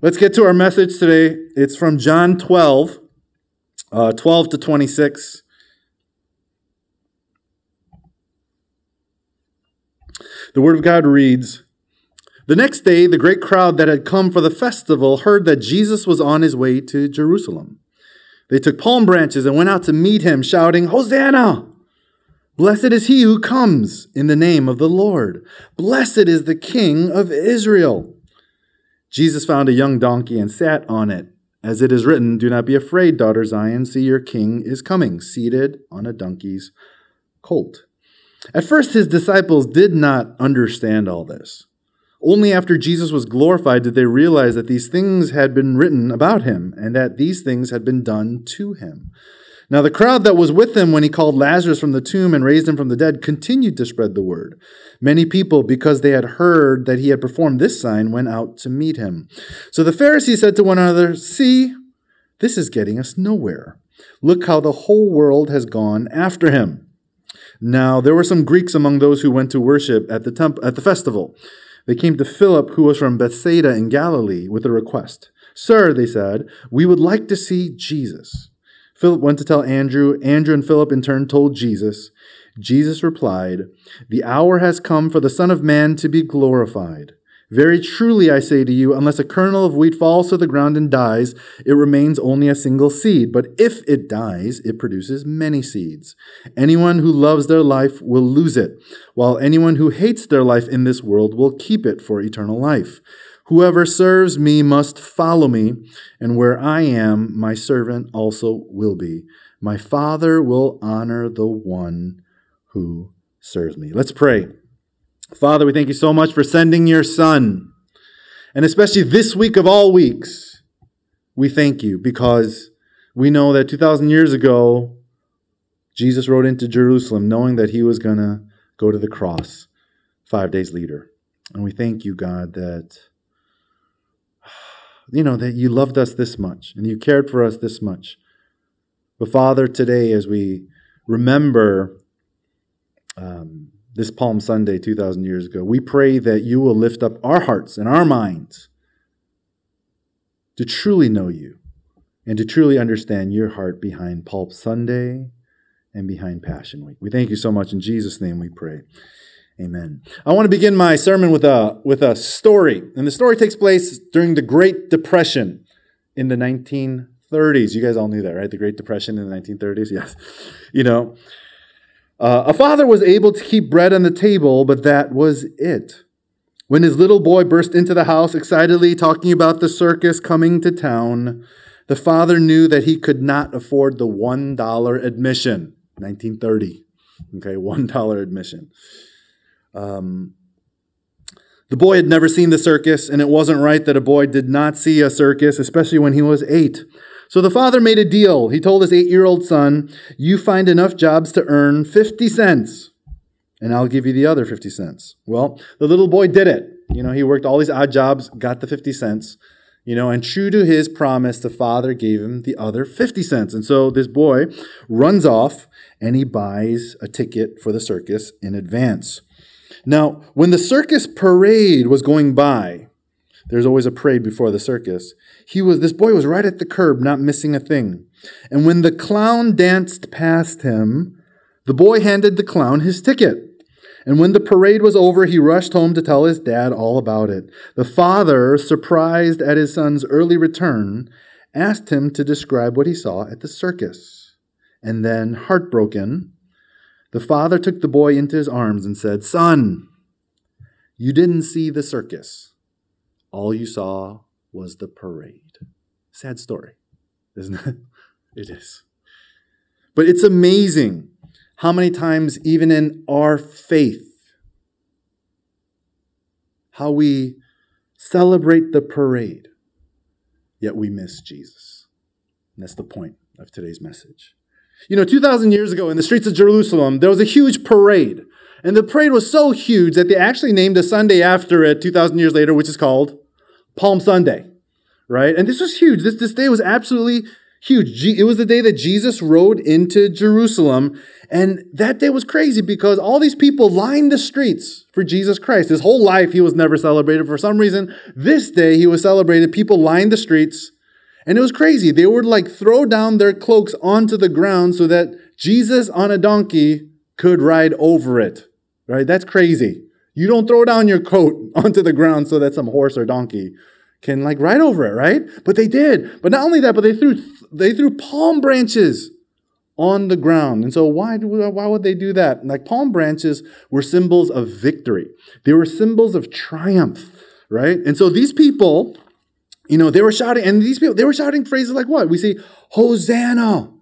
Let's get to our message today. It's from John 12, uh, 12 to 26. The Word of God reads The next day, the great crowd that had come for the festival heard that Jesus was on his way to Jerusalem. They took palm branches and went out to meet him, shouting, Hosanna! Blessed is he who comes in the name of the Lord. Blessed is the King of Israel. Jesus found a young donkey and sat on it. As it is written, Do not be afraid, daughter Zion. See, your king is coming, seated on a donkey's colt. At first, his disciples did not understand all this. Only after Jesus was glorified did they realize that these things had been written about him and that these things had been done to him. Now, the crowd that was with him when he called Lazarus from the tomb and raised him from the dead continued to spread the word. Many people, because they had heard that he had performed this sign, went out to meet him. So the Pharisees said to one another, See, this is getting us nowhere. Look how the whole world has gone after him. Now, there were some Greeks among those who went to worship at the, temp- at the festival. They came to Philip, who was from Bethsaida in Galilee, with a request. Sir, they said, we would like to see Jesus. Philip went to tell Andrew. Andrew and Philip in turn told Jesus. Jesus replied, The hour has come for the Son of Man to be glorified. Very truly I say to you, unless a kernel of wheat falls to the ground and dies, it remains only a single seed. But if it dies, it produces many seeds. Anyone who loves their life will lose it, while anyone who hates their life in this world will keep it for eternal life. Whoever serves me must follow me, and where I am, my servant also will be. My Father will honor the one who serves me. Let's pray. Father, we thank you so much for sending your Son. And especially this week of all weeks, we thank you because we know that 2,000 years ago, Jesus rode into Jerusalem knowing that he was going to go to the cross five days later. And we thank you, God, that you know, that you loved us this much and you cared for us this much. But Father, today, as we remember um, this Palm Sunday 2,000 years ago, we pray that you will lift up our hearts and our minds to truly know you and to truly understand your heart behind Palm Sunday and behind Passion Week. We thank you so much. In Jesus' name we pray. Amen. I want to begin my sermon with a, with a story. And the story takes place during the Great Depression in the 1930s. You guys all knew that, right? The Great Depression in the 1930s? Yes. You know, uh, a father was able to keep bread on the table, but that was it. When his little boy burst into the house excitedly talking about the circus coming to town, the father knew that he could not afford the $1 admission. 1930. Okay, $1 admission. Um, the boy had never seen the circus, and it wasn't right that a boy did not see a circus, especially when he was eight. So the father made a deal. He told his eight year old son, You find enough jobs to earn 50 cents, and I'll give you the other 50 cents. Well, the little boy did it. You know, he worked all these odd jobs, got the 50 cents, you know, and true to his promise, the father gave him the other 50 cents. And so this boy runs off and he buys a ticket for the circus in advance. Now, when the circus parade was going by, there's always a parade before the circus. He was this boy was right at the curb, not missing a thing. And when the clown danced past him, the boy handed the clown his ticket. And when the parade was over, he rushed home to tell his dad all about it. The father, surprised at his son's early return, asked him to describe what he saw at the circus. And then, heartbroken, the father took the boy into his arms and said, Son, you didn't see the circus. All you saw was the parade. Sad story, isn't it? It is. But it's amazing how many times, even in our faith, how we celebrate the parade, yet we miss Jesus. And that's the point of today's message. You know, 2,000 years ago in the streets of Jerusalem, there was a huge parade. And the parade was so huge that they actually named a Sunday after it 2,000 years later, which is called Palm Sunday, right? And this was huge. This, this day was absolutely Huge. It was the day that Jesus rode into Jerusalem. And that day was crazy because all these people lined the streets for Jesus Christ. His whole life, he was never celebrated. For some reason, this day he was celebrated. People lined the streets. And it was crazy. They would like throw down their cloaks onto the ground so that Jesus on a donkey could ride over it. Right? That's crazy. You don't throw down your coat onto the ground so that some horse or donkey can like ride over it, right? But they did. But not only that, but they threw they threw palm branches on the ground. And so why why would they do that? Like palm branches were symbols of victory. They were symbols of triumph, right? And so these people, you know, they were shouting and these people they were shouting phrases like what? We see Hosanna.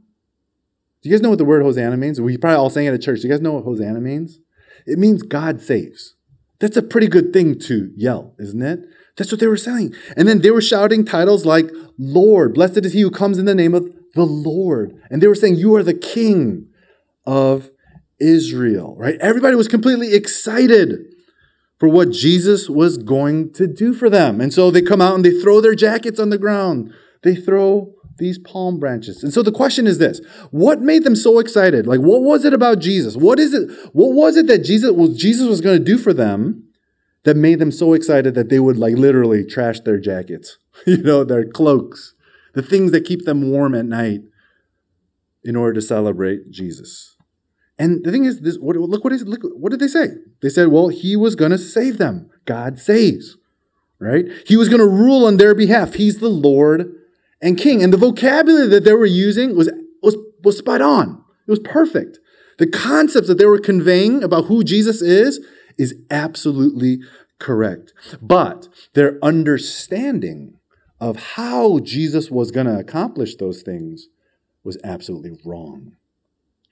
Do you guys know what the word Hosanna means? We probably all sang it at church. Do you guys know what Hosanna means? It means God saves. That's a pretty good thing to yell, isn't it? That's what they were saying. And then they were shouting titles like Lord, blessed is he who comes in the name of the Lord. And they were saying, You are the King of Israel, right? Everybody was completely excited for what Jesus was going to do for them. And so they come out and they throw their jackets on the ground. They throw these palm branches. And so the question is this what made them so excited? Like, what was it about Jesus? What is it? What was it that Jesus was, Jesus was going to do for them that made them so excited that they would like literally trash their jackets, you know, their cloaks, the things that keep them warm at night in order to celebrate Jesus. And the thing is, this what, look what is look what did they say? They said, well, he was going to save them. God saves, right? He was going to rule on their behalf. He's the Lord and King. And the vocabulary that they were using was was was spot on. It was perfect. The concepts that they were conveying about who Jesus is is absolutely correct. But their understanding of how Jesus was going to accomplish those things was absolutely wrong.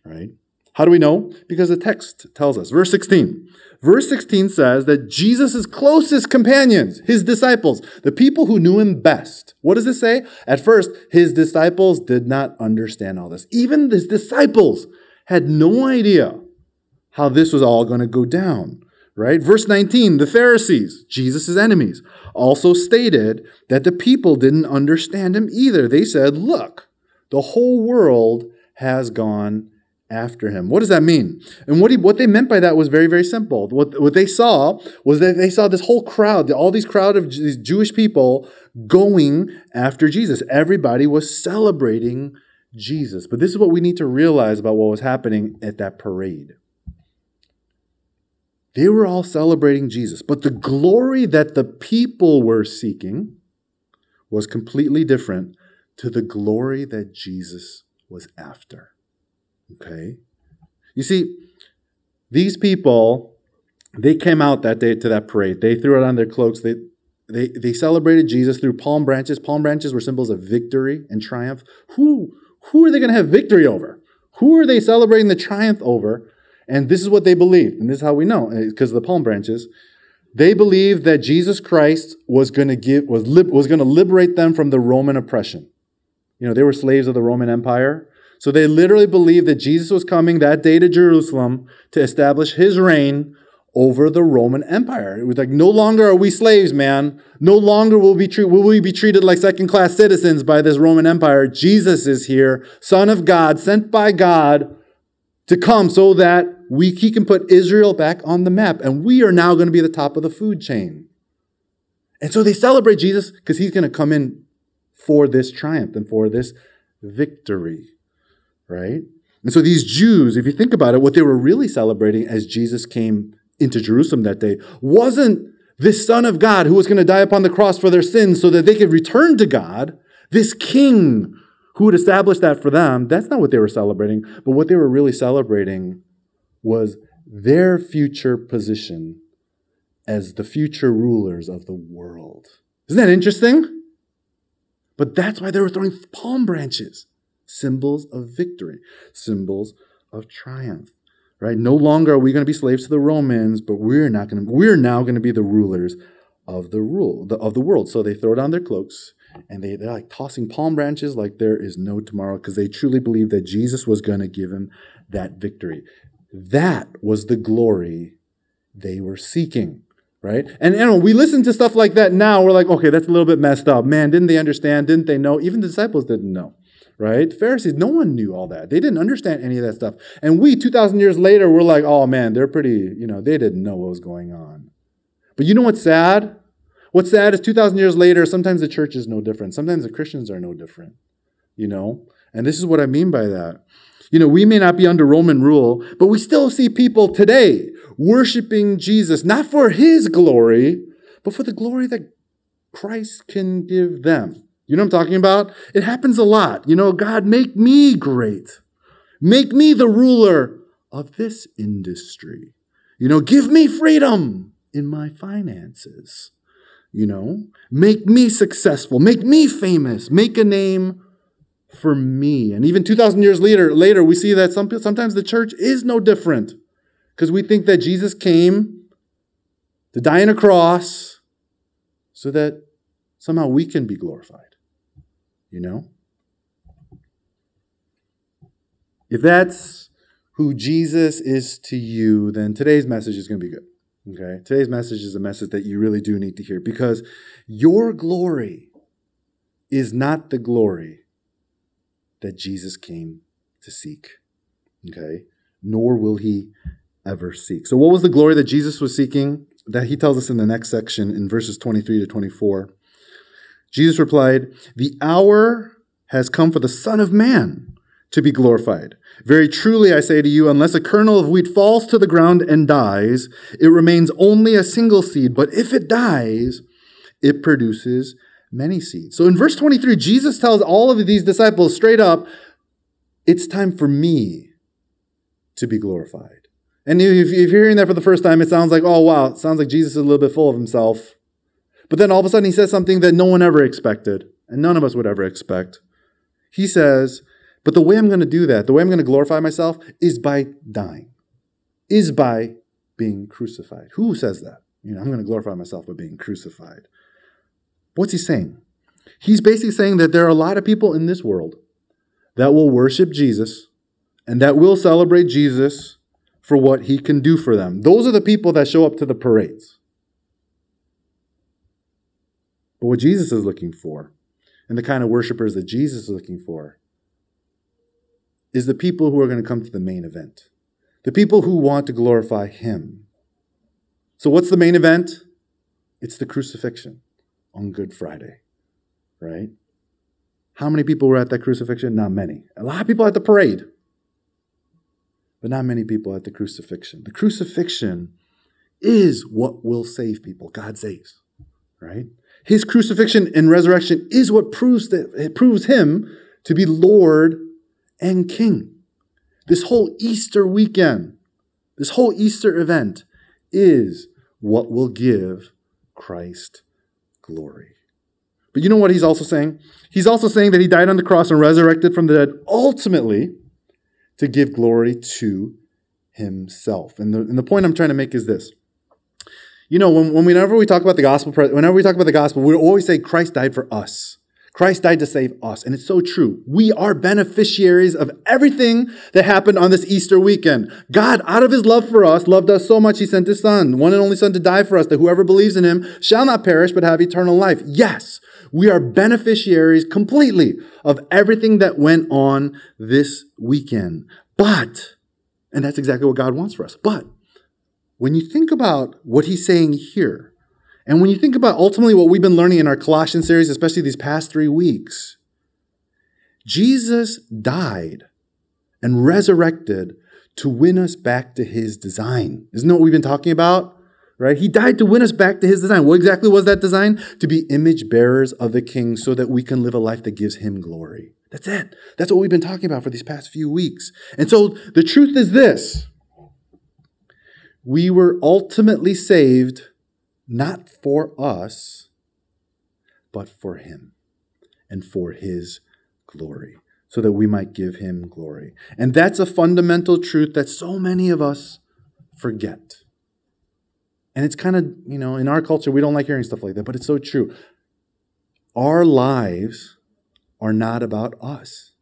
Right? How do we know? Because the text tells us. Verse 16. Verse 16 says that Jesus' closest companions, his disciples, the people who knew him best. What does it say? At first, his disciples did not understand all this. Even his disciples had no idea how this was all going to go down right? Verse 19, the Pharisees, Jesus' enemies, also stated that the people didn't understand him either. They said, Look, the whole world has gone after him. What does that mean? And what, he, what they meant by that was very, very simple. What, what they saw was that they saw this whole crowd, all these crowd of these Jewish people going after Jesus. Everybody was celebrating Jesus. But this is what we need to realize about what was happening at that parade. They were all celebrating Jesus, but the glory that the people were seeking was completely different to the glory that Jesus was after. Okay? You see, these people, they came out that day to that parade. They threw it on their cloaks. They, they, they celebrated Jesus through palm branches. Palm branches were symbols of victory and triumph. Who, who are they going to have victory over? Who are they celebrating the triumph over? And this is what they believed, and this is how we know, eh, because of the palm branches. They believed that Jesus Christ was going to give was li- was going to liberate them from the Roman oppression. You know, they were slaves of the Roman Empire. So they literally believed that Jesus was coming that day to Jerusalem to establish his reign over the Roman Empire. It was like, no longer are we slaves, man. No longer will, be tre- will we be treated like second class citizens by this Roman Empire. Jesus is here, Son of God, sent by God to come so that we, he can put Israel back on the map. And we are now going to be the top of the food chain. And so they celebrate Jesus because he's going to come in for this triumph and for this victory, right? And so these Jews, if you think about it, what they were really celebrating as Jesus came into Jerusalem that day wasn't this Son of God who was going to die upon the cross for their sins so that they could return to God, this King who would establish that for them. That's not what they were celebrating, but what they were really celebrating was their future position as the future rulers of the world. Isn't that interesting? But that's why they were throwing palm branches, symbols of victory, symbols of triumph. Right? No longer are we going to be slaves to the Romans, but we're not going to we're now going to be the rulers of the rule the, of the world. So they throw down their cloaks and they, they're like tossing palm branches like there is no tomorrow because they truly believe that Jesus was going to give him that victory. That was the glory they were seeking, right? And you know, we listen to stuff like that now. We're like, okay, that's a little bit messed up. Man, didn't they understand? Didn't they know? Even the disciples didn't know, right? Pharisees, no one knew all that. They didn't understand any of that stuff. And we, 2,000 years later, we're like, oh man, they're pretty, you know, they didn't know what was going on. But you know what's sad? What's sad is 2,000 years later, sometimes the church is no different. Sometimes the Christians are no different, you know? And this is what I mean by that. You know, we may not be under Roman rule, but we still see people today worshiping Jesus, not for his glory, but for the glory that Christ can give them. You know what I'm talking about? It happens a lot. You know, God, make me great. Make me the ruler of this industry. You know, give me freedom in my finances. You know, make me successful, make me famous, make a name for me. And even 2,000 years later, later we see that some, sometimes the church is no different because we think that Jesus came to die on a cross so that somehow we can be glorified. You know? If that's who Jesus is to you, then today's message is going to be good. Okay? Today's message is a message that you really do need to hear because your glory is not the glory that Jesus came to seek. Okay? Nor will he ever seek. So, what was the glory that Jesus was seeking? That he tells us in the next section in verses 23 to 24. Jesus replied, The hour has come for the Son of Man to be glorified. Very truly, I say to you, unless a kernel of wheat falls to the ground and dies, it remains only a single seed. But if it dies, it produces many seeds. So in verse 23, Jesus tells all of these disciples straight up, it's time for me to be glorified. And if you're hearing that for the first time, it sounds like, oh, wow, it sounds like Jesus is a little bit full of himself. But then all of a sudden, he says something that no one ever expected, and none of us would ever expect. He says, but the way I'm going to do that, the way I'm going to glorify myself, is by dying, is by being crucified. Who says that? You know, I'm going to glorify myself by being crucified. What's he saying? He's basically saying that there are a lot of people in this world that will worship Jesus and that will celebrate Jesus for what he can do for them. Those are the people that show up to the parades. But what Jesus is looking for, and the kind of worshipers that Jesus is looking for, is the people who are going to come to the main event, the people who want to glorify him. So, what's the main event? It's the crucifixion on Good Friday, right? How many people were at that crucifixion? Not many. A lot of people at the parade, but not many people at the crucifixion. The crucifixion is what will save people. God saves, right? His crucifixion and resurrection is what proves that it proves him to be Lord and King. This whole Easter weekend, this whole Easter event is what will give Christ glory. But you know what he's also saying? He's also saying that he died on the cross and resurrected from the dead ultimately to give glory to himself. And the, and the point I'm trying to make is this. You know, when, when whenever we talk about the gospel, whenever we talk about the gospel, we always say Christ died for us. Christ died to save us. And it's so true. We are beneficiaries of everything that happened on this Easter weekend. God, out of his love for us, loved us so much, he sent his son, one and only son to die for us, that whoever believes in him shall not perish, but have eternal life. Yes, we are beneficiaries completely of everything that went on this weekend. But, and that's exactly what God wants for us. But when you think about what he's saying here, and when you think about ultimately what we've been learning in our Colossians series, especially these past three weeks, Jesus died and resurrected to win us back to his design. Isn't that what we've been talking about? Right? He died to win us back to his design. What exactly was that design? To be image bearers of the king so that we can live a life that gives him glory. That's it. That's what we've been talking about for these past few weeks. And so the truth is this we were ultimately saved not for us, but for Him and for His glory, so that we might give Him glory. And that's a fundamental truth that so many of us forget. And it's kind of, you know, in our culture, we don't like hearing stuff like that, but it's so true. Our lives are not about us.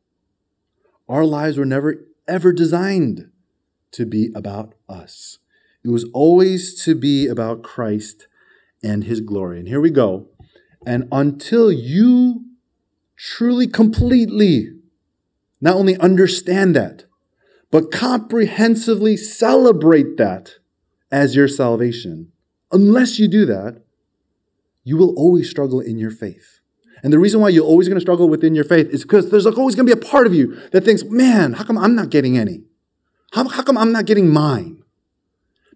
Our lives were never, ever designed to be about us. It was always to be about Christ and his glory. And here we go. And until you truly, completely not only understand that, but comprehensively celebrate that as your salvation. Unless you do that, you will always struggle in your faith. And the reason why you're always going to struggle within your faith is because there's always going to be a part of you that thinks, man, how come I'm not getting any? How, how come I'm not getting mine?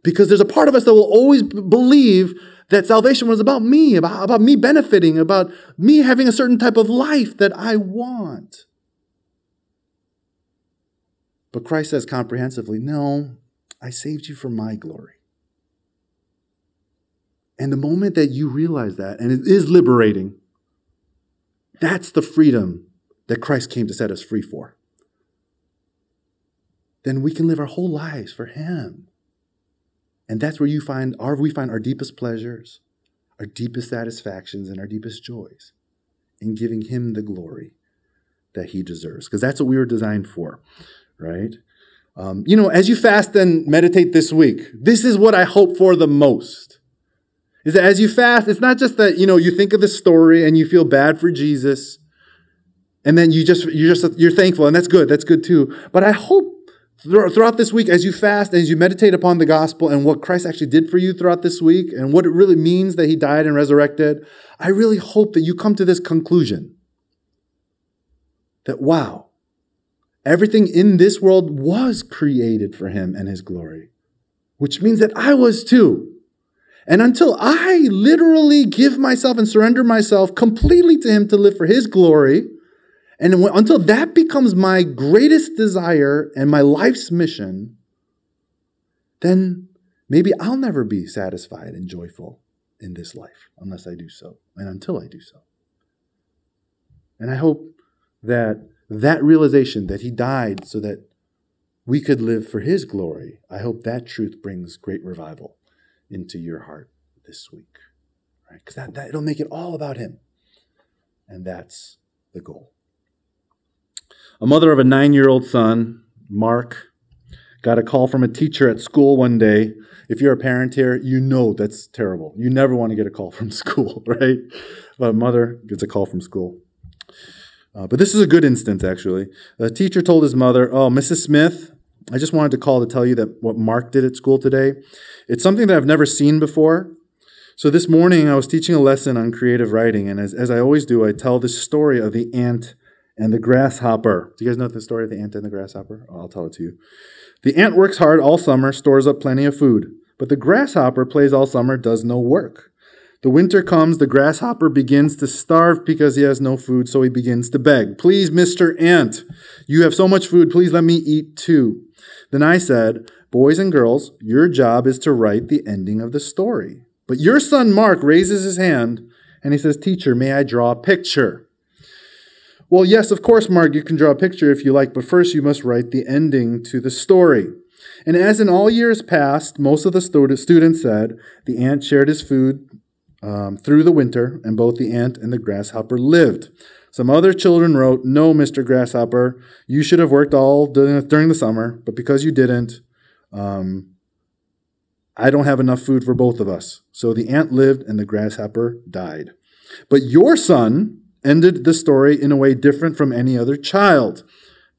Because there's a part of us that will always believe that salvation was about me, about, about me benefiting, about me having a certain type of life that I want. But Christ says comprehensively, no, I saved you for my glory. And the moment that you realize that, and it is liberating, that's the freedom that Christ came to set us free for. Then we can live our whole lives for Him. And that's where you find our we find our deepest pleasures, our deepest satisfactions, and our deepest joys in giving Him the glory that He deserves. Because that's what we were designed for, right? Um, you know, as you fast and meditate this week, this is what I hope for the most is that as you fast, it's not just that, you know, you think of the story and you feel bad for Jesus and then you just, you're just, you're thankful and that's good. That's good too. But I hope throughout this week, as you fast, and as you meditate upon the gospel and what Christ actually did for you throughout this week and what it really means that he died and resurrected, I really hope that you come to this conclusion that, wow, everything in this world was created for him and his glory, which means that I was too. And until I literally give myself and surrender myself completely to Him to live for His glory, and until that becomes my greatest desire and my life's mission, then maybe I'll never be satisfied and joyful in this life unless I do so, and until I do so. And I hope that that realization that He died so that we could live for His glory, I hope that truth brings great revival into your heart this week. Right? Because that, that it'll make it all about him. And that's the goal. A mother of a nine-year-old son, Mark, got a call from a teacher at school one day. If you're a parent here, you know that's terrible. You never want to get a call from school, right? But a mother gets a call from school. Uh, but this is a good instance, actually. The teacher told his mother, Oh, Mrs. Smith, I just wanted to call to tell you that what Mark did at school today, it's something that I've never seen before. So this morning I was teaching a lesson on creative writing, and as, as I always do, I tell the story of the ant and the grasshopper. Do you guys know the story of the ant and the grasshopper? Oh, I'll tell it to you. The ant works hard all summer, stores up plenty of food, but the grasshopper plays all summer, does no work. The winter comes, the grasshopper begins to starve because he has no food, so he begins to beg. Please, Mr. Ant, you have so much food, please let me eat too. Then I said, Boys and girls, your job is to write the ending of the story. But your son Mark raises his hand and he says, Teacher, may I draw a picture? Well, yes, of course, Mark, you can draw a picture if you like, but first you must write the ending to the story. And as in all years past, most of the students said, the ant shared his food um, through the winter, and both the ant and the grasshopper lived. Some other children wrote, No, Mr. Grasshopper, you should have worked all during the summer, but because you didn't, um, I don't have enough food for both of us. So the ant lived and the grasshopper died. But your son ended the story in a way different from any other child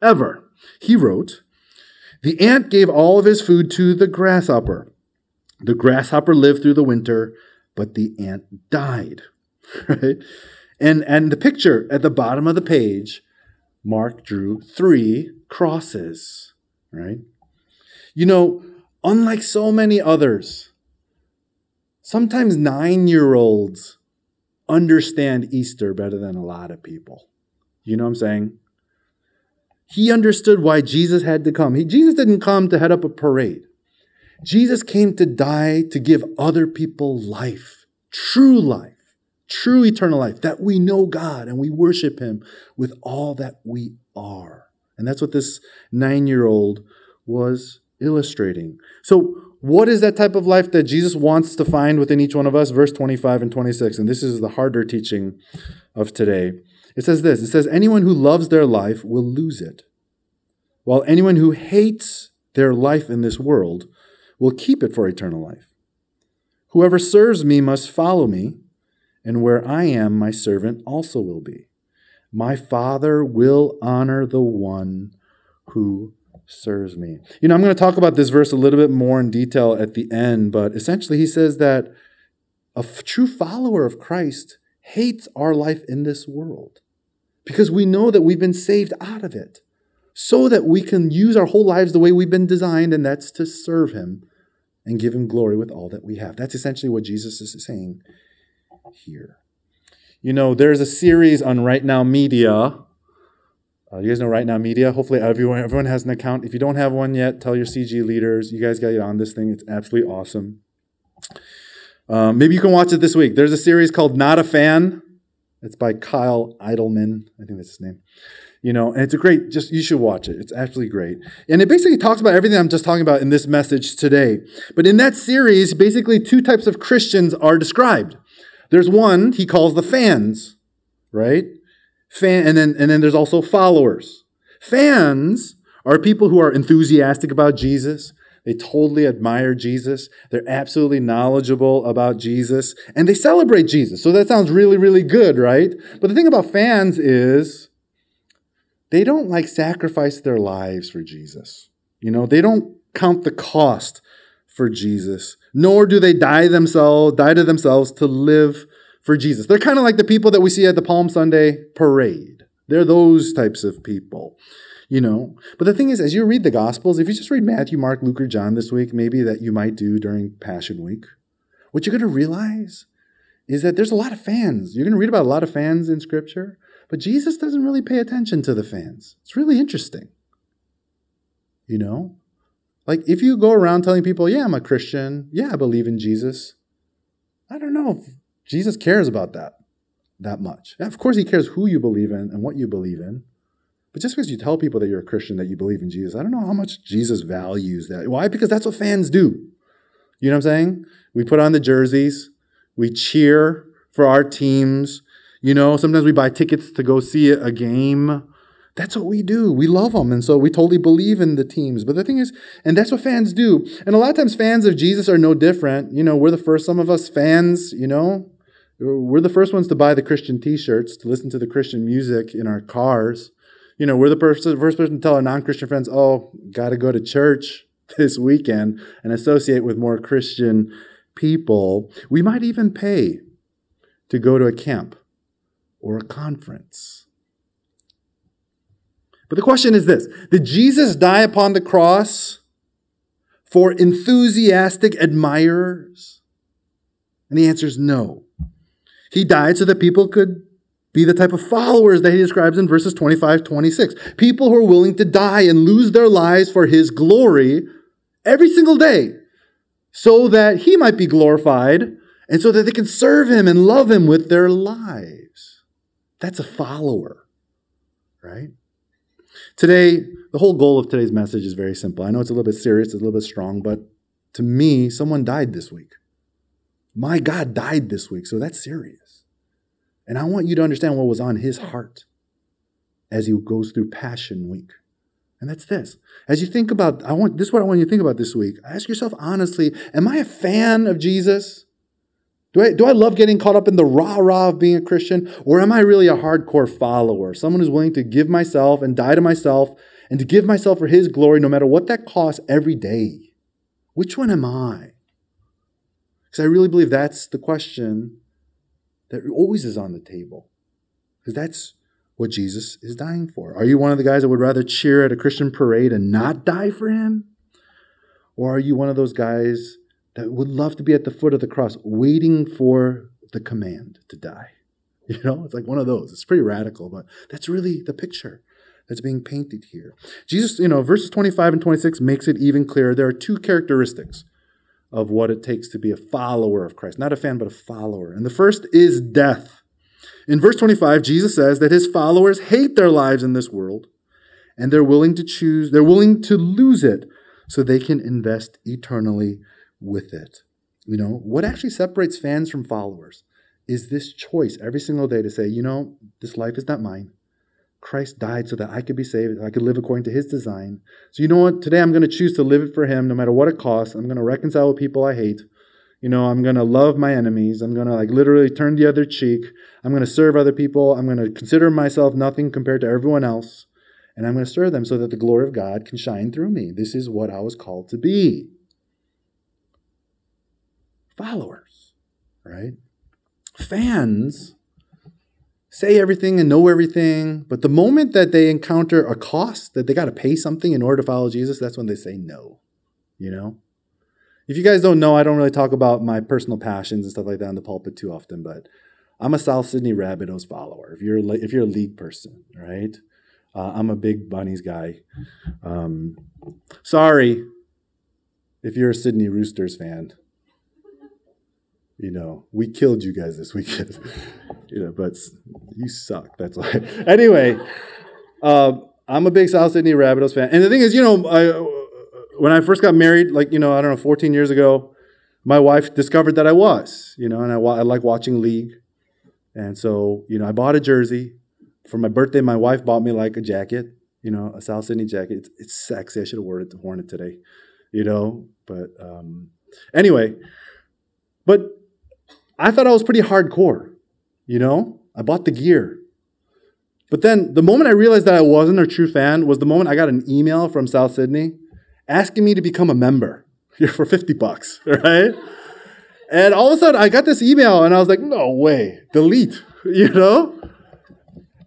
ever. He wrote, The ant gave all of his food to the grasshopper. The grasshopper lived through the winter, but the ant died. Right? And, and the picture at the bottom of the page, Mark drew three crosses, right? You know, unlike so many others, sometimes nine year olds understand Easter better than a lot of people. You know what I'm saying? He understood why Jesus had to come. He, Jesus didn't come to head up a parade. Jesus came to die to give other people life, true life true eternal life, that we know God and we worship Him with all that we are. And that's what this nine year old was illustrating. So, what is that type of life that Jesus wants to find within each one of us? Verse 25 and 26. And this is the harder teaching of today. It says this It says, Anyone who loves their life will lose it, while anyone who hates their life in this world will keep it for eternal life. Whoever serves me must follow me and where I am, my servant also will be. My Father will honor the one who serves me. You know, I'm going to talk about this verse a little bit more in detail at the end, but essentially he says that a f- true follower of Christ hates our life in this world because we know that we've been saved out of it so that we can use our whole lives the way we've been designed, and that's to serve him and give him glory with all that we have. That's essentially what Jesus is saying here. You know, there's a series on Right Now Media uh, you guys know Right Now Media. Hopefully, everyone everyone has an account. If you don't have one yet, tell your CG leaders. You guys got get on this thing. It's absolutely awesome. Um, maybe you can watch it this week. There's a series called Not a Fan. It's by Kyle Idleman. I think that's his name. You know, and it's a great. Just you should watch it. It's actually great. And it basically talks about everything I'm just talking about in this message today. But in that series, basically two types of Christians are described. There's one he calls the fans, right? Fan, and then and then there's also followers. Fans are people who are enthusiastic about Jesus. They totally admire Jesus. They're absolutely knowledgeable about Jesus and they celebrate Jesus. So that sounds really, really good, right? But the thing about fans is they don't like sacrifice their lives for Jesus. You know, they don't count the cost for Jesus, nor do they die themselves, die to themselves to live for Jesus. They're kind of like the people that we see at the Palm Sunday parade. They're those types of people, you know. But the thing is, as you read the Gospels, if you just read Matthew, Mark, Luke, or John this week, maybe that you might do during Passion Week, what you're going to realize is that there's a lot of fans. You're going to read about a lot of fans in Scripture, but Jesus doesn't really pay attention to the fans. It's really interesting, you know. Like if you go around telling people, "Yeah, I'm a Christian. Yeah, I believe in Jesus," I don't know Jesus cares about that that much. And of course, he cares who you believe in and what you believe in. But just because you tell people that you're a Christian, that you believe in Jesus, I don't know how much Jesus values that. Why? Because that's what fans do. You know what I'm saying? We put on the jerseys, we cheer for our teams. You know, sometimes we buy tickets to go see a game. That's what we do. We love them. And so we totally believe in the teams. But the thing is, and that's what fans do. And a lot of times fans of Jesus are no different. You know, we're the first, some of us fans, you know, we're the first ones to buy the Christian T-shirts, to listen to the Christian music in our cars. You know, we're the first, first person to tell our non-Christian friends, "Oh, got to go to church this weekend and associate with more Christian people." We might even pay to go to a camp or a conference. But the question is this Did Jesus die upon the cross for enthusiastic admirers? And the answer is no. He died so that people could be the type of followers that he describes in verses 25 26. People who are willing to die and lose their lives for his glory every single day so that he might be glorified and so that they can serve him and love him with their lives. That's a follower, right? Today, the whole goal of today's message is very simple. I know it's a little bit serious, it's a little bit strong, but to me, someone died this week. My God died this week, so that's serious. And I want you to understand what was on his heart as he goes through Passion Week. And that's this. As you think about, I want this is what I want you to think about this week. Ask yourself honestly, am I a fan of Jesus? Do I, do I love getting caught up in the rah-rah of being a Christian? Or am I really a hardcore follower? Someone who's willing to give myself and die to myself and to give myself for his glory no matter what that costs every day? Which one am I? Because I really believe that's the question that always is on the table. Because that's what Jesus is dying for. Are you one of the guys that would rather cheer at a Christian parade and not die for him? Or are you one of those guys that would love to be at the foot of the cross waiting for the command to die? You know, it's like one of those. It's pretty radical, but that's really the picture that's being painted here. Jesus, you know, verses 25 and 26 makes it even clearer. There are two characteristics of what it takes to be a follower of Christ. Not a fan, but a follower. And the first is death. In verse 25, Jesus says that his followers hate their lives in this world and they're willing to choose, they're willing to lose it so they can invest eternally with it. You know, what actually separates fans from followers is this choice every single day to say, you know, this life is not mine. Christ died so that I could be saved, I could live according to his design. So, you know what? Today I'm going to choose to live it for him no matter what it costs. I'm going to reconcile with people I hate, You know, I'm going to love my enemies. I'm going to like literally turn the other cheek. I'm going to serve other people. I'm going to consider myself nothing compared to everyone else. And I'm going to serve them so that the glory of God can shine through me. This is what I was called to be. Followers, right? Fans say everything and know everything, but the moment that they encounter a cost that they got to pay something in order to follow Jesus, that's when they say no. You know? If you guys don't know, I don't really talk about my personal passions and stuff like that in the pulpit too often, but I'm a South Sydney Rabbitohs follower. If you're if you're a league person, right? Uh, I'm a big bunnies guy. Um, sorry if you're a Sydney Roosters fan you know, we killed you guys this weekend. you know, but you suck. That's why. anyway, uh, I'm a big South Sydney Rabbitohs fan. And the thing is, you know, I, when I first got married, like, you know, I don't know, 14 years ago, my wife discovered that I was, you know, and I, I like watching league. And so, you know, I bought a jersey. For my birthday, my wife bought me like a jacket, you know, a South Sydney jacket. It's, it's sexy. I should have worn it, worn it today, you know. But um, anyway, but I thought I was pretty hardcore, you know? I bought the gear. But then the moment I realized that I wasn't a true fan was the moment I got an email from South Sydney asking me to become a member for 50 bucks, right? And all of a sudden I got this email and I was like, no way, delete, you know?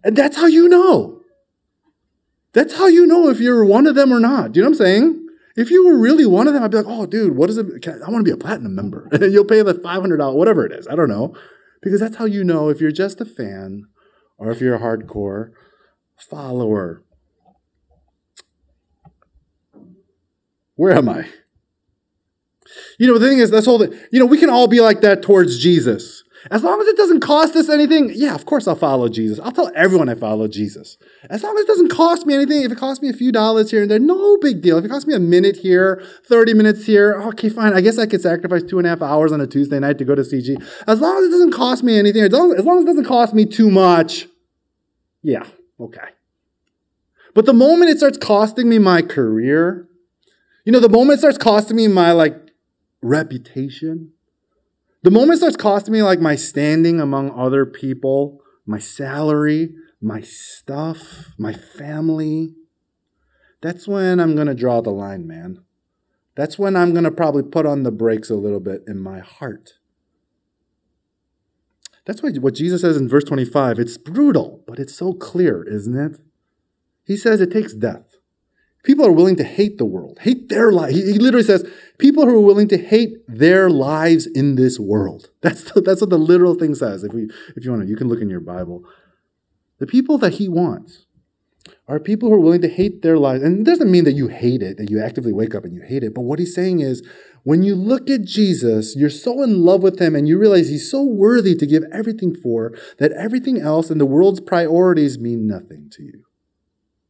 And that's how you know. That's how you know if you're one of them or not. Do you know what I'm saying? If you were really one of them, I'd be like, oh, dude, what is it? I, I want to be a platinum member. And you'll pay the $500, whatever it is. I don't know. Because that's how you know if you're just a fan or if you're a hardcore follower. Where am I? You know, the thing is, that's whole thing. You know, we can all be like that towards Jesus. As long as it doesn't cost us anything, yeah, of course I'll follow Jesus. I'll tell everyone I follow Jesus. As long as it doesn't cost me anything, if it costs me a few dollars here and there, no big deal. If it costs me a minute here, 30 minutes here, okay, fine. I guess I could sacrifice two and a half hours on a Tuesday night to go to CG. As long as it doesn't cost me anything, as long as, it doesn't cost me too much, yeah, okay. But the moment it starts costing me my career, you know, the moment it starts costing me my like reputation, the moment starts costing me like my standing among other people, my salary, my stuff, my family, that's when I'm going to draw the line, man. That's when I'm going to probably put on the brakes a little bit in my heart. That's why what Jesus says in verse 25, it's brutal, but it's so clear, isn't it? He says it takes death. People are willing to hate the world, hate their life. He, he, literally says, people who are willing to hate their lives in this world. That's, the, that's what the literal thing says. If, we, if you want to, you can look in your Bible. The people that he wants are people who are willing to hate their lives. And it doesn't mean that you hate it, that you actively wake up and you hate it. But what he's saying is, when you look at Jesus, you're so in love with him and you realize he's so worthy to give everything for that everything else and the world's priorities mean nothing to you.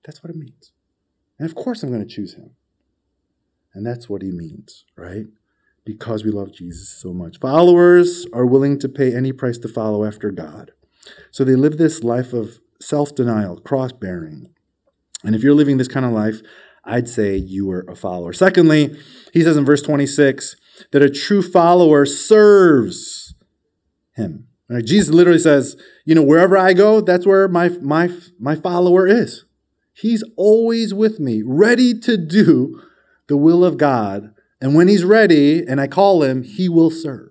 That's what it means. And of course, I'm going to choose him. And that's what he means, right? Because we love Jesus so much. Followers are willing to pay any price to follow after God. So they live this life of self denial, cross bearing. And if you're living this kind of life, I'd say you are a follower. Secondly, he says in verse 26 that a true follower serves him. Right? Jesus literally says, you know, wherever I go, that's where my, my, my follower is. He's always with me, ready to do the will of God. And when he's ready and I call him, he will serve.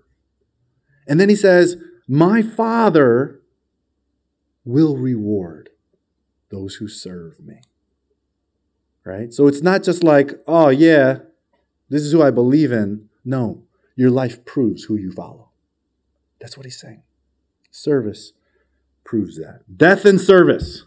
And then he says, My Father will reward those who serve me. Right? So it's not just like, oh, yeah, this is who I believe in. No, your life proves who you follow. That's what he's saying. Service proves that. Death and service.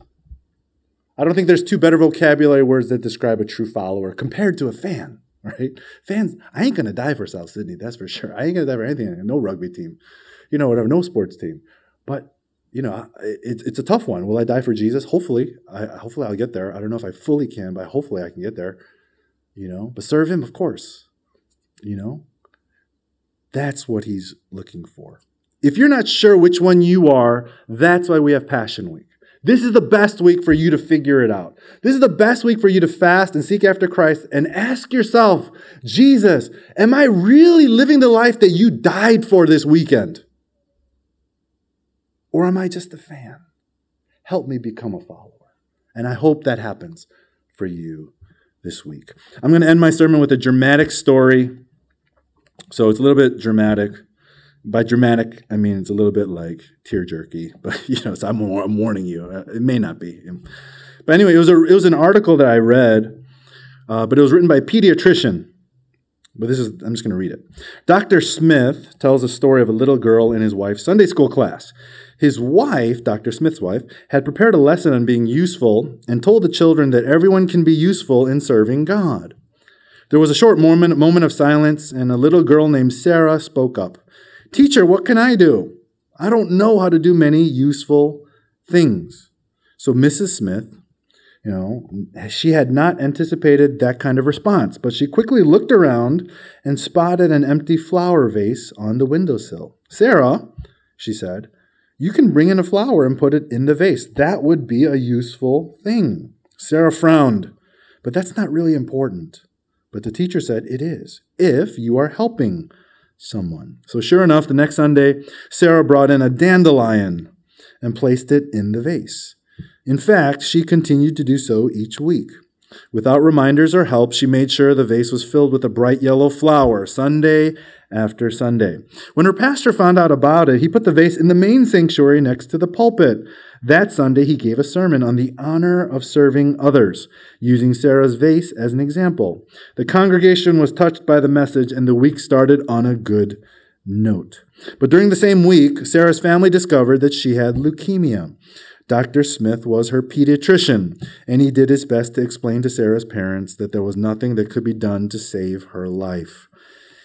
I don't think there's two better vocabulary words that describe a true follower compared to a fan, right? Fans, I ain't gonna die for South Sydney, that's for sure. I ain't gonna die for anything, no rugby team, you know, whatever, no sports team. But you know, it's it's a tough one. Will I die for Jesus? Hopefully, I, hopefully I'll get there. I don't know if I fully can, but hopefully I can get there. You know, but serve Him, of course. You know, that's what He's looking for. If you're not sure which one you are, that's why we have Passion Week. This is the best week for you to figure it out. This is the best week for you to fast and seek after Christ and ask yourself, Jesus, am I really living the life that you died for this weekend? Or am I just a fan? Help me become a follower. And I hope that happens for you this week. I'm going to end my sermon with a dramatic story. So it's a little bit dramatic. By dramatic, I mean it's a little bit like tear jerky, but you know, I'm, I'm warning you. Uh, it may not be. But anyway, it was a it was an article that I read, uh, but it was written by a pediatrician. But this is I'm just going to read it. Dr. Smith tells a story of a little girl in his wife's Sunday school class. His wife, Dr. Smith's wife, had prepared a lesson on being useful and told the children that everyone can be useful in serving God. There was a short moment, moment of silence, and a little girl named Sarah spoke up. Teacher, what can I do? I don't know how to do many useful things. So Mrs. Smith, you know, she had not anticipated that kind of response, but she quickly looked around and spotted an empty flower vase on the windowsill. Sarah, she said, you can bring in a flower and put it in the vase. That would be a useful thing. Sarah frowned, but that's not really important. But the teacher said it is, if you are helping someone. So, sure enough, the next Sunday, Sarah brought in a dandelion and placed it in the vase. In fact, she continued to do so each week. Without reminders or help, she made sure the vase was filled with a bright yellow flower Sunday after Sunday. When her pastor found out about it, he put the vase in the main sanctuary next to the pulpit. That Sunday, he gave a sermon on the honor of serving others, using Sarah's vase as an example. The congregation was touched by the message, and the week started on a good note. But during the same week, Sarah's family discovered that she had leukemia. Dr. Smith was her pediatrician, and he did his best to explain to Sarah's parents that there was nothing that could be done to save her life.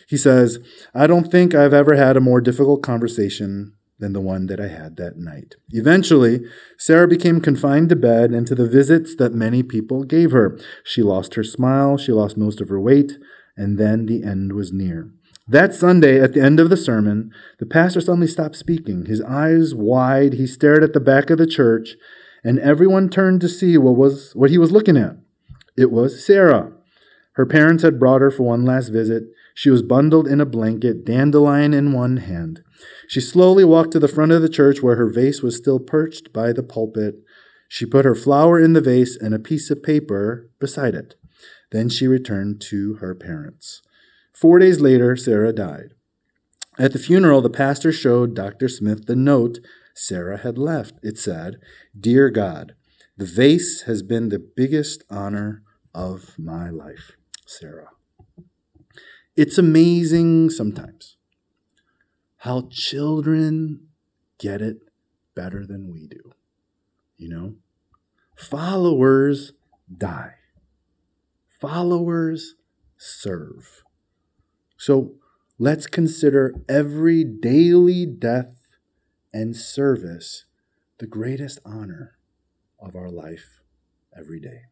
He says, I don't think I've ever had a more difficult conversation than the one that I had that night. Eventually, Sarah became confined to bed and to the visits that many people gave her. She lost her smile, she lost most of her weight, and then the end was near. That Sunday, at the end of the sermon, the pastor suddenly stopped speaking. His eyes wide, he stared at the back of the church, and everyone turned to see what was what he was looking at. It was Sarah. Her parents had brought her for one last visit. She was bundled in a blanket, dandelion in one hand. She slowly walked to the front of the church where her vase was still perched by the pulpit. She put her flower in the vase and a piece of paper beside it. Then she returned to her parents. Four days later, Sarah died. At the funeral, the pastor showed Dr. Smith the note Sarah had left. It said, Dear God, the vase has been the biggest honor of my life, Sarah. It's amazing sometimes how children get it better than we do. You know? Followers die, followers serve. So let's consider every daily death and service the greatest honor of our life every day.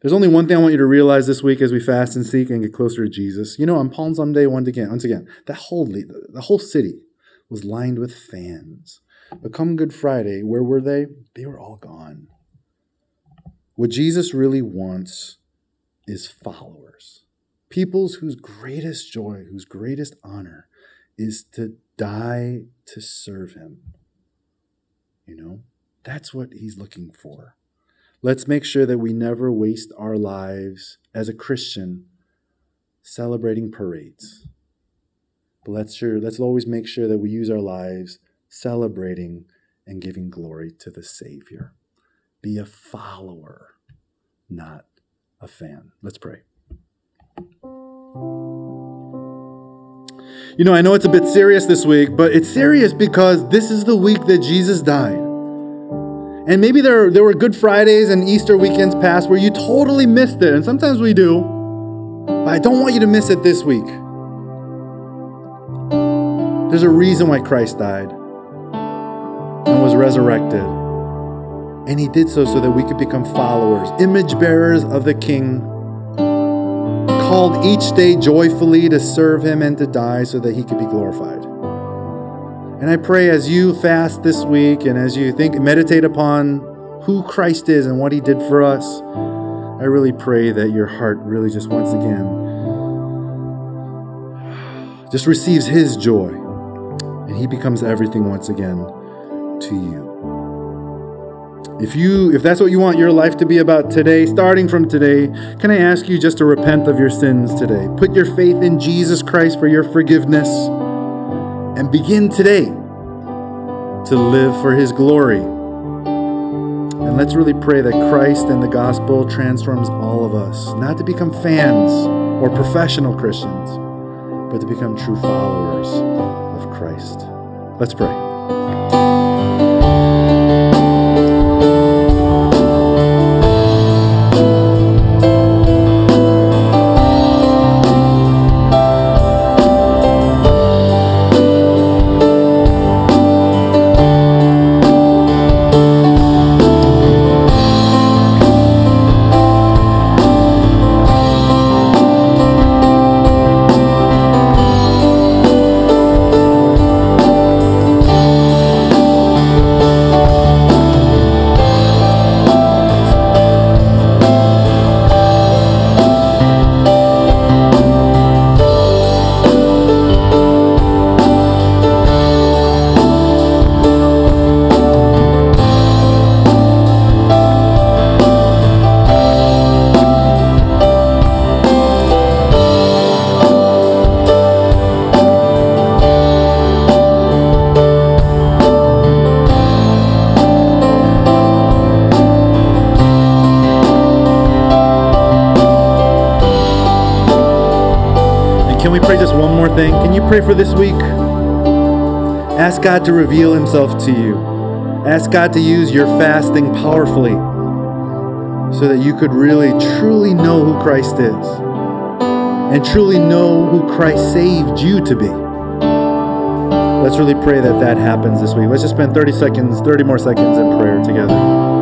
There's only one thing I want you to realize this week as we fast and seek and get closer to Jesus. You know, on Palm Sunday, once again, once again, the whole the whole city was lined with fans. But come Good Friday, where were they? They were all gone. What Jesus really wants is followers. Peoples whose greatest joy, whose greatest honor is to die to serve him. You know, that's what he's looking for. Let's make sure that we never waste our lives as a Christian celebrating parades. But let's sure let's always make sure that we use our lives celebrating and giving glory to the Savior. Be a follower, not a fan. Let's pray. You know, I know it's a bit serious this week, but it's serious because this is the week that Jesus died. And maybe there, there were Good Fridays and Easter weekends past where you totally missed it. And sometimes we do. But I don't want you to miss it this week. There's a reason why Christ died and was resurrected. And he did so so that we could become followers, image bearers of the King, called each day joyfully to serve him and to die so that he could be glorified. And I pray as you fast this week and as you think, meditate upon who Christ is and what he did for us, I really pray that your heart really just once again just receives his joy and he becomes everything once again to you. If you if that's what you want your life to be about today, starting from today, can I ask you just to repent of your sins today? Put your faith in Jesus Christ for your forgiveness and begin today to live for his glory. And let's really pray that Christ and the gospel transforms all of us, not to become fans or professional Christians, but to become true followers of Christ. Let's pray. Ask God to reveal Himself to you. Ask God to use your fasting powerfully so that you could really, truly know who Christ is and truly know who Christ saved you to be. Let's really pray that that happens this week. Let's just spend 30 seconds, 30 more seconds in prayer together.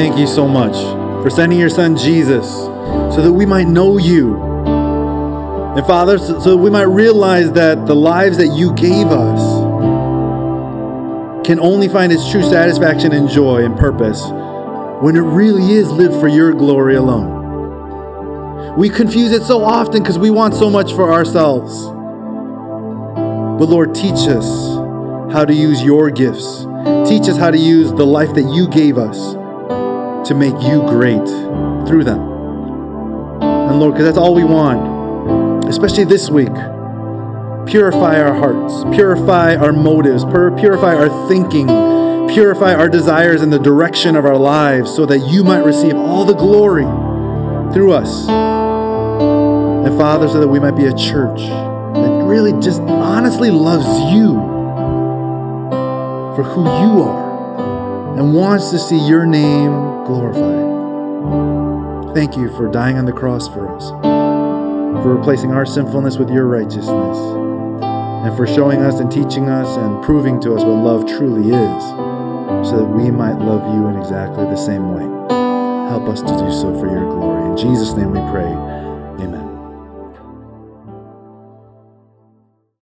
Thank you so much for sending your son Jesus so that we might know you. And Father, so that we might realize that the lives that you gave us can only find its true satisfaction and joy and purpose when it really is lived for your glory alone. We confuse it so often because we want so much for ourselves. But Lord, teach us how to use your gifts. Teach us how to use the life that you gave us to make you great through them. And Lord, because that's all we want, especially this week. Purify our hearts, purify our motives, purify our thinking, purify our desires and the direction of our lives so that you might receive all the glory through us. And Father, so that we might be a church that really just honestly loves you for who you are and wants to see your name glorified. Thank you for dying on the cross for us, for replacing our sinfulness with your righteousness, and for showing us and teaching us and proving to us what love truly is, so that we might love you in exactly the same way. Help us to do so for your glory. In Jesus' name we pray.